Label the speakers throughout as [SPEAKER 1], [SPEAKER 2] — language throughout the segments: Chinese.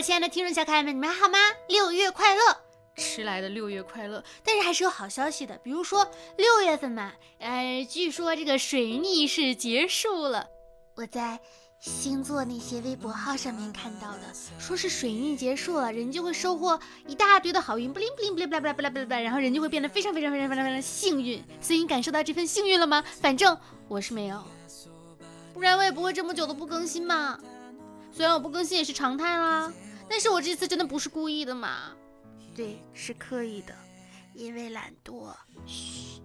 [SPEAKER 1] 亲爱的听众小可爱们，你们还好吗？六月快乐，迟来的六月快乐，但是还是有好消息的，比如说六月份嘛，呃，据说这个水逆是结束了。我在星座那些微博号上面看到的，说是水逆结束了，人就会收获一大堆的好运，不灵不灵不灵不灵不灵不灵不灵，然后人就会变得非常非常非常非常非常幸运。所以你感受到这份幸运了吗？反正我是没有，不然我也不会这么久都不更新嘛。虽然我不更新也是常态啦，但是我这次真的不是故意的嘛，对，是刻意的，因为懒惰。嘘，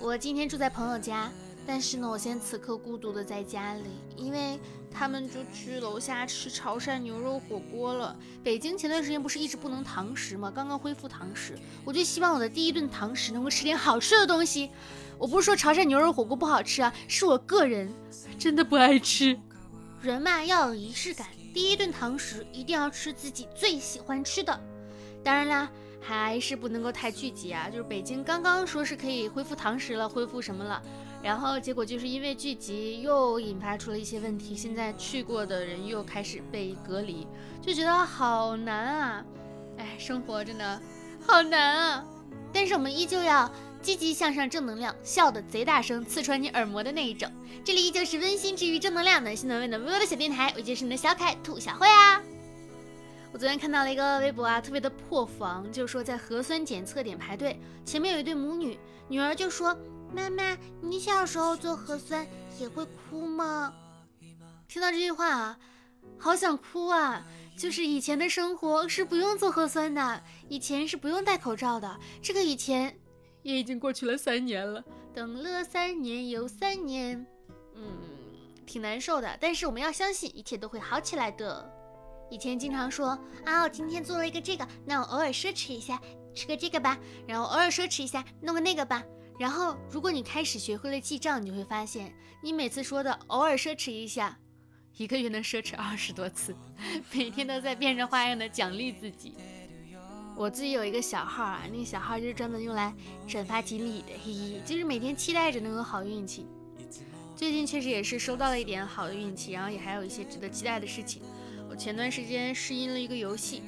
[SPEAKER 1] 我今天住在朋友家，但是呢，我现在此刻孤独的在家里，因为他们就去楼下吃潮汕牛肉火锅了。北京前段时间不是一直不能堂食吗？刚刚恢复堂食，我就希望我的第一顿堂食能够吃点好吃的东西。我不是说潮汕牛肉火锅不好吃啊，是我个人真的不爱吃。人嘛要有仪式感，第一顿堂食一定要吃自己最喜欢吃的。当然啦，还是不能够太聚集啊。就是北京刚刚说是可以恢复堂食了，恢复什么了，然后结果就是因为聚集又引发出了一些问题，现在去过的人又开始被隔离，就觉得好难啊！哎，生活真的好难啊！但是我们依旧要。积极向上，正能量，笑得贼大声，刺穿你耳膜的那一种。这里依旧是温馨治愈、正能量、暖心暖胃的微微的小电台，我就是你的小凯兔小慧啊。我昨天看到了一个微博啊，特别的破防，就是说在核酸检测点排队，前面有一对母女，女儿就说：“妈妈，你小时候做核酸也会哭吗？”听到这句话啊，好想哭啊！就是以前的生活是不用做核酸的，以前是不用戴口罩的，这个以前。也已经过去了三年了，等了三年又三年，嗯，挺难受的。但是我们要相信，一切都会好起来的。以前经常说啊，我今天做了一个这个，那我偶尔奢侈一下，吃个这个吧。然后偶尔奢侈一下，弄个那个吧。然后如果你开始学会了记账，你就会发现，你每次说的偶尔奢侈一下，一个月能奢侈二十多次，每天都在变着花样的奖励自己。我自己有一个小号啊，那个小号就是专门用来转发锦鲤的，嘿嘿，就是每天期待着能有好运气。最近确实也是收到了一点好的运气，然后也还有一些值得期待的事情。我前段时间试音了一个游戏，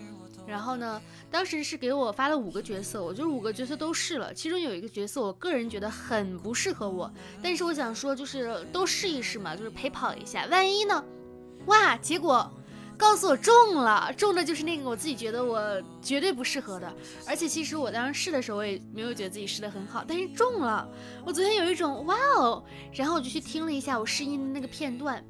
[SPEAKER 1] 然后呢，当时是给我发了五个角色，我就五个角色都试了，其中有一个角色我个人觉得很不适合我，但是我想说就是都试一试嘛，就是陪跑一下，万一呢？哇，结果。告诉我中了，中的就是那个我自己觉得我绝对不适合的，而且其实我当时试的时候我也没有觉得自己试的很好，但是中了。我昨天有一种哇哦，然后我就去听了一下我试音的那个片段，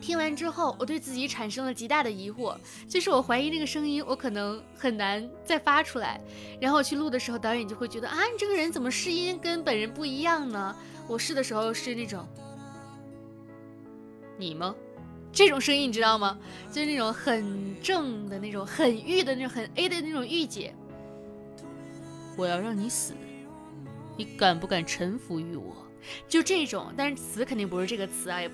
[SPEAKER 1] 听完之后我对自己产生了极大的疑惑，就是我怀疑那个声音我可能很难再发出来，然后我去录的时候导演就会觉得啊你这个人怎么试音跟本人不一样呢？我试的时候是那种，你吗？这种声音你知道吗？就是那种很正的那种，很御的那种，很 A 的那种御姐。我要让你死，你敢不敢臣服于我？就这种，但是词肯定不是这个词啊，也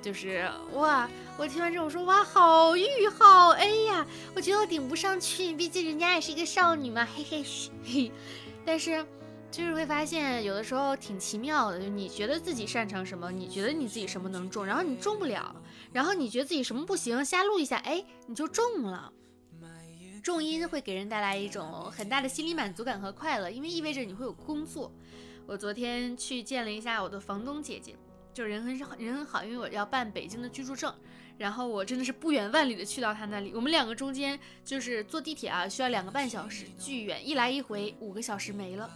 [SPEAKER 1] 就是哇！我听完之后我说哇，好御好 A 呀！我觉得我顶不上去，毕竟人家也是一个少女嘛，嘿嘿嘿。但是。就是会发现有的时候挺奇妙的，就你觉得自己擅长什么，你觉得你自己什么能中，然后你中不了，然后你觉得自己什么不行，瞎录一下，哎，你就中了。重音会给人带来一种很大的心理满足感和快乐，因为意味着你会有工作。我昨天去见了一下我的房东姐姐，就人很好人很好，因为我要办北京的居住证，然后我真的是不远万里的去到她那里，我们两个中间就是坐地铁啊，需要两个半小时，巨远，一来一回五个小时没了。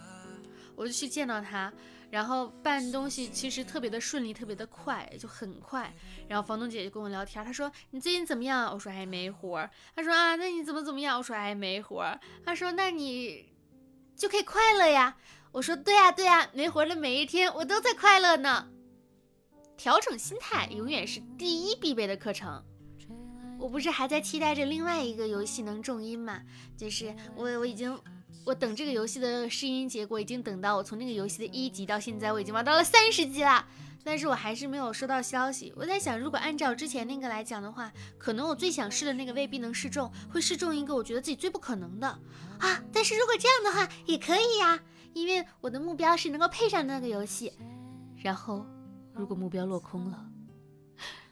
[SPEAKER 1] 我就去见到他，然后办东西其实特别的顺利，特别的快，就很快。然后房东姐就跟我聊天，她说你最近怎么样？我说还没活儿。她说啊，那你怎么怎么样？我说还没活儿。她说那你就可以快乐呀。我说对呀对呀，没活的每一天我都在快乐呢。调整心态永远是第一必备的课程。我不是还在期待着另外一个游戏能重音吗？就是我我已经。我等这个游戏的试音结果，已经等到我从那个游戏的一级到现在，我已经玩到了三十级了，但是我还是没有收到消息。我在想，如果按照之前那个来讲的话，可能我最想试的那个未必能试中，会试中一个我觉得自己最不可能的啊。但是如果这样的话也可以呀，因为我的目标是能够配上那个游戏。然后，如果目标落空了。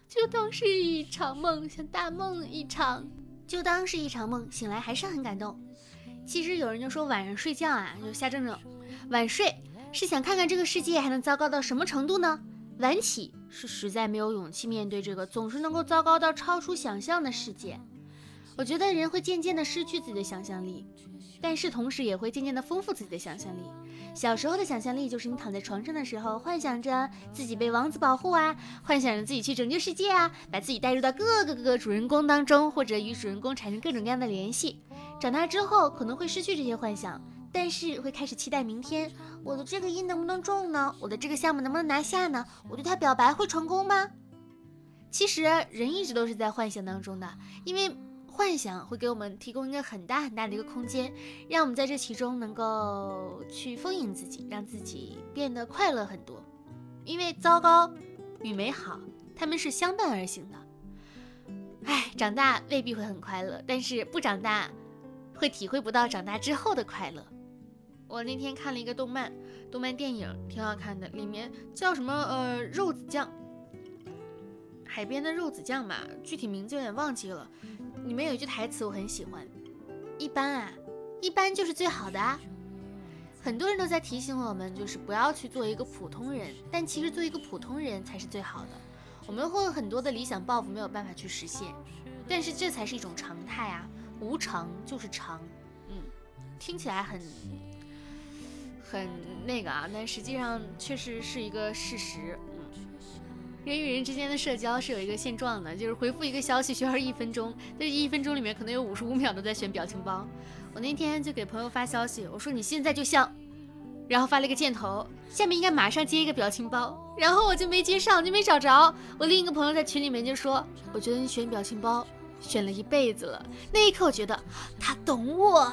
[SPEAKER 1] 就当是一场梦，像大梦一场，就当是一场梦，醒来还是很感动。其实有人就说晚上睡觉啊，就瞎整整，晚睡是想看看这个世界还能糟糕到什么程度呢？晚起是实在没有勇气面对这个总是能够糟糕到超出想象的世界。我觉得人会渐渐的失去自己的想象力，但是同时也会渐渐的丰富自己的想象力。小时候的想象力就是你躺在床上的时候，幻想着自己被王子保护啊，幻想着自己去拯救世界啊，把自己带入到各个各个主人公当中，或者与主人公产生各种各样的联系。长大之后可能会失去这些幻想，但是会开始期待明天，我的这个音能不能中呢？我的这个项目能不能拿下呢？我对他表白会成功吗？其实人一直都是在幻想当中的，因为。幻想会给我们提供一个很大很大的一个空间，让我们在这其中能够去丰盈自己，让自己变得快乐很多。因为糟糕与美好，他们是相伴而行的。哎，长大未必会很快乐，但是不长大会体会不到长大之后的快乐。我那天看了一个动漫，动漫电影挺好看的，里面叫什么呃肉子酱，海边的肉子酱嘛，具体名字有点忘记了。里面有一句台词我很喜欢，一般啊，一般就是最好的啊。很多人都在提醒我们，就是不要去做一个普通人，但其实做一个普通人才是最好的。我们会有很多的理想抱负没有办法去实现，但是这才是一种常态啊，无常就是常。嗯，听起来很很那个啊，但实际上确实是一个事实。人与人之间的社交是有一个现状的，就是回复一个消息需要一分钟，但是一分钟里面可能有五十五秒都在选表情包。我那天就给朋友发消息，我说你现在就像，然后发了一个箭头，下面应该马上接一个表情包，然后我就没接上，就没找着。我另一个朋友在群里面就说，我觉得你选表情包选了一辈子了。那一刻我觉得他懂我。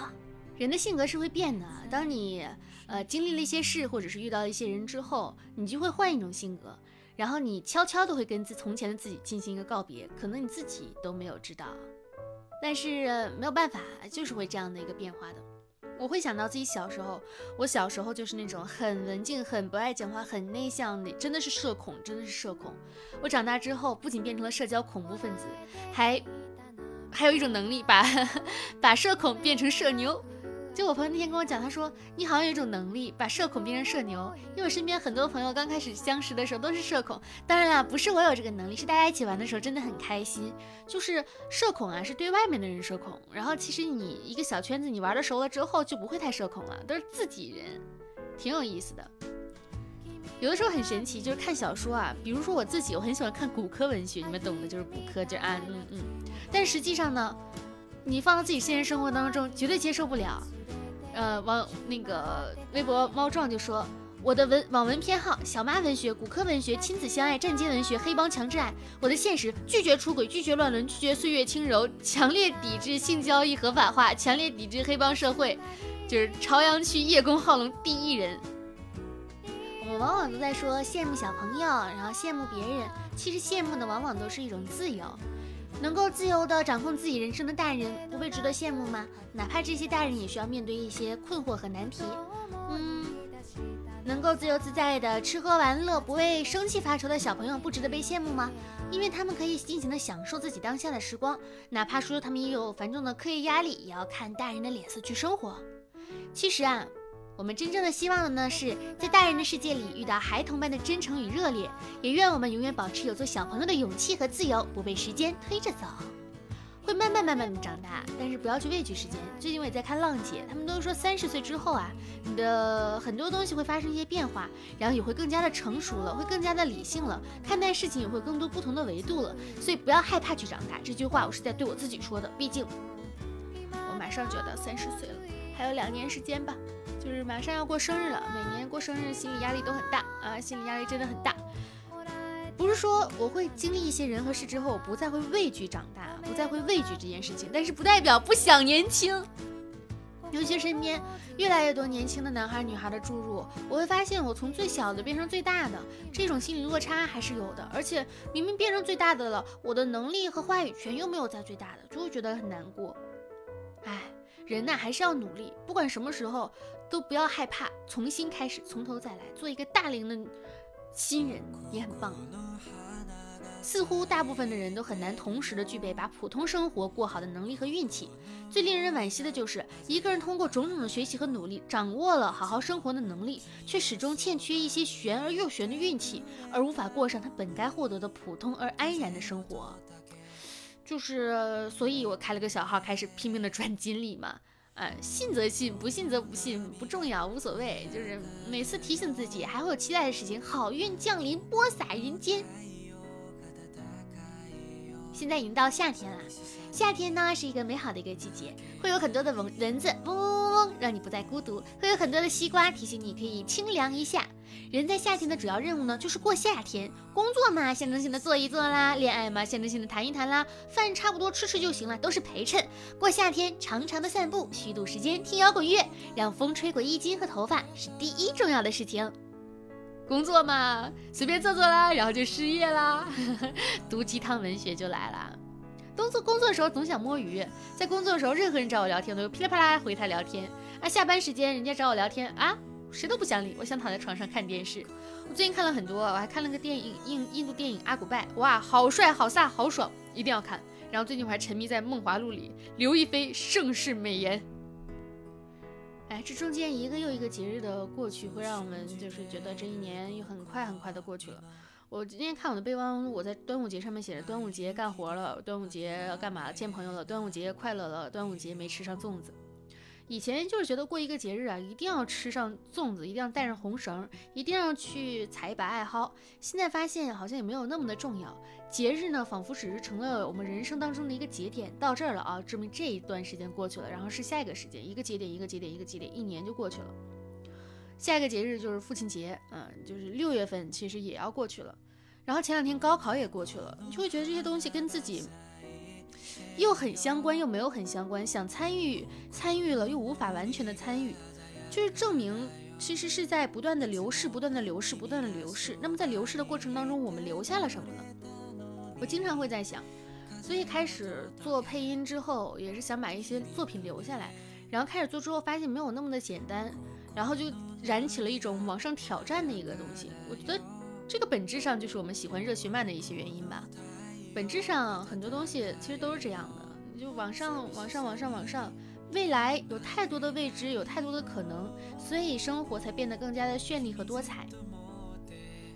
[SPEAKER 1] 人的性格是会变的，当你呃经历了一些事，或者是遇到了一些人之后，你就会换一种性格。然后你悄悄的会跟自从前的自己进行一个告别，可能你自己都没有知道，但是没有办法，就是会这样的一个变化的。我会想到自己小时候，我小时候就是那种很文静、很不爱讲话、很内向的，真的是社恐，真的是社恐。我长大之后，不仅变成了社交恐怖分子，还还有一种能力，把 把社恐变成社牛。就我朋友那天跟我讲，他说你好像有一种能力，把社恐变成社牛。因为我身边很多朋友刚开始相识的时候都是社恐，当然啦，不是我有这个能力，是大家一起玩的时候真的很开心。就是社恐啊，是对外面的人社恐，然后其实你一个小圈子，你玩的熟了之后就不会太社恐了，都是自己人，挺有意思的。有的时候很神奇，就是看小说啊，比如说我自己，我很喜欢看骨科文学，你们懂的，就是骨科，就啊嗯嗯。但实际上呢，你放到自己现实生活当中，绝对接受不了。呃，网那个微博猫壮就说，我的文网文偏好小妈文学、骨科文学、亲子相爱、战街文学、黑帮强制爱。我的现实拒绝出轨，拒绝乱伦，拒绝岁月轻柔，强烈抵制性交易合法化，强烈抵制黑帮社会。就是朝阳区叶公好龙第一人。我们往往都在说羡慕小朋友，然后羡慕别人，其实羡慕的往往都是一种自由。能够自由地掌控自己人生的大人，不会值得羡慕吗？哪怕这些大人也需要面对一些困惑和难题。嗯，能够自由自在地吃喝玩乐，不为生气发愁的小朋友，不值得被羡慕吗？因为他们可以尽情地享受自己当下的时光，哪怕说他们也有繁重的课业压力，也要看大人的脸色去生活。其实啊。我们真正的希望的呢，是在大人的世界里遇到孩童般的真诚与热烈，也愿我们永远保持有做小朋友的勇气和自由，不被时间推着走。会慢慢慢慢的长大，但是不要去畏惧时间。最近我也在看浪姐，他们都说三十岁之后啊，你的很多东西会发生一些变化，然后也会更加的成熟了，会更加的理性了，看待事情也会更多不同的维度了。所以不要害怕去长大，这句话我是在对我自己说的。毕竟我马上就要到三十岁了，还有两年时间吧。就是马上要过生日了，每年过生日心理压力都很大啊，心理压力真的很大。不是说我会经历一些人和事之后，不再会畏惧长大，不再会畏惧这件事情，但是不代表不想年轻。尤其身边越来越多年轻的男孩女孩的注入，我会发现我从最小的变成最大的，这种心理落差还是有的。而且明明变成最大的了，我的能力和话语权又没有在最大的，就会觉得很难过。唉，人呐还是要努力，不管什么时候。都不要害怕，重新开始，从头再来，做一个大龄的新人也很棒。似乎大部分的人都很难同时的具备把普通生活过好的能力和运气。最令人惋惜的就是，一个人通过种种的学习和努力，掌握了好好生活的能力，却始终欠缺一些玄而又玄的运气，而无法过上他本该获得的普通而安然的生活。就是，所以我开了个小号，开始拼命的赚锦鲤嘛。呃，信则信，不信则不信，不重要，无所谓。就是每次提醒自己，还会有期待的事情，好运降临，播撒人间。现在已经到夏天了，夏天呢是一个美好的一个季节，会有很多的蚊蚊子嗡嗡嗡嗡，让你不再孤独；会有很多的西瓜提醒你可以清凉一下。人在夏天的主要任务呢，就是过夏天。工作嘛，象征性的做一做啦；恋爱嘛，象征性的谈一谈啦；饭差不多吃吃就行了，都是陪衬。过夏天，长长的散步，虚度时间，听摇滚乐，让风吹过衣襟和头发，是第一重要的事情。工作嘛，随便做做啦，然后就失业啦。读鸡汤文学就来了。工作工作的时候总想摸鱼，在工作的时候，任何人找我聊天，都噼里啪啦回他聊天。啊，下班时间人家找我聊天啊。谁都不想理，我想躺在床上看电视。我最近看了很多，我还看了个电影，印印度电影《阿古拜》，哇，好帅，好飒，好爽，一定要看。然后最近我还沉迷在《梦华录》里，刘亦菲盛世美颜。哎，这中间一个又一个节日的过去，会让我们就是觉得这一年又很快很快的过去了。我今天看我的备忘录，我在端午节上面写着：端午节干活了，端午节干嘛？见朋友了，端午节快乐了，端午节没吃上粽子。以前就是觉得过一个节日啊，一定要吃上粽子，一定要带上红绳，一定要去采一把艾蒿。现在发现好像也没有那么的重要。节日呢，仿佛只是成了我们人生当中的一个节点，到这儿了啊，证明这一段时间过去了，然后是下一个时间，一个节点一个节点一个节点，一年就过去了。下一个节日就是父亲节，嗯，就是六月份，其实也要过去了。然后前两天高考也过去了，你就会觉得这些东西跟自己。又很相关，又没有很相关。想参与，参与了又无法完全的参与，就是证明其实是在不断的流逝，不断的流逝，不断的流逝。那么在流逝的过程当中，我们留下了什么呢？我经常会在想，所以开始做配音之后，也是想把一些作品留下来。然后开始做之后，发现没有那么的简单，然后就燃起了一种往上挑战的一个东西。我觉得这个本质上就是我们喜欢热血漫的一些原因吧。本质上很多东西其实都是这样的，就往上、往上、往上、往上。未来有太多的未知，有太多的可能，所以生活才变得更加的绚丽和多彩。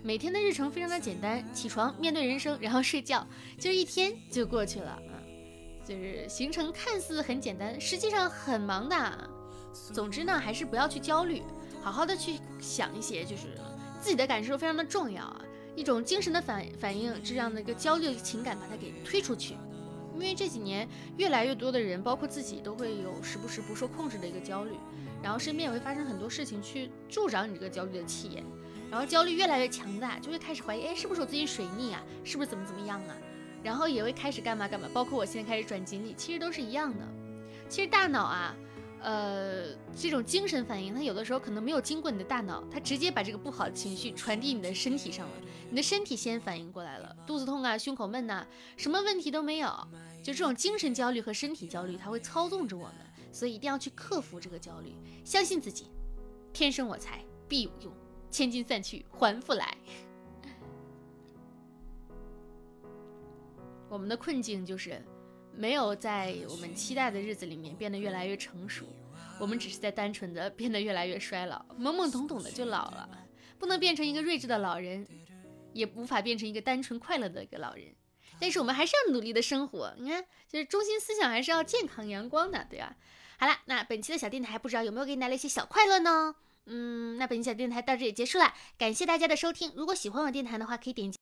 [SPEAKER 1] 每天的日程非常的简单，起床面对人生，然后睡觉，就一天就过去了啊。就是行程看似很简单，实际上很忙的。总之呢，还是不要去焦虑，好好的去想一些，就是自己的感受非常的重要啊。一种精神的反反应，这样的一个焦虑的情感，把它给推出去。因为这几年越来越多的人，包括自己，都会有时不时不受控制的一个焦虑，然后身边也会发生很多事情去助长你这个焦虑的气焰，然后焦虑越来越强大，就会开始怀疑，哎，是不是我最近水逆啊？是不是怎么怎么样啊？然后也会开始干嘛干嘛，包括我现在开始转经历，其实都是一样的。其实大脑啊。呃，这种精神反应，它有的时候可能没有经过你的大脑，它直接把这个不好的情绪传递你的身体上了。你的身体先反应过来了，肚子痛啊，胸口闷呐，什么问题都没有，就这种精神焦虑和身体焦虑，它会操纵着我们，所以一定要去克服这个焦虑，相信自己，天生我材必有用，千金散去还复来。我们的困境就是。没有在我们期待的日子里面变得越来越成熟，我们只是在单纯的 变得越来越衰老，懵懵懂懂的就老了，不能变成一个睿智的老人，也无法变成一个单纯快乐的一个老人。但是我们还是要努力的生活，你看，就是中心思想还是要健康阳光的，对吧？好了，那本期的小电台不知道有没有给你带来一些小快乐呢？嗯，那本期小电台到这里结束了，感谢大家的收听。如果喜欢我电台的话，可以点击。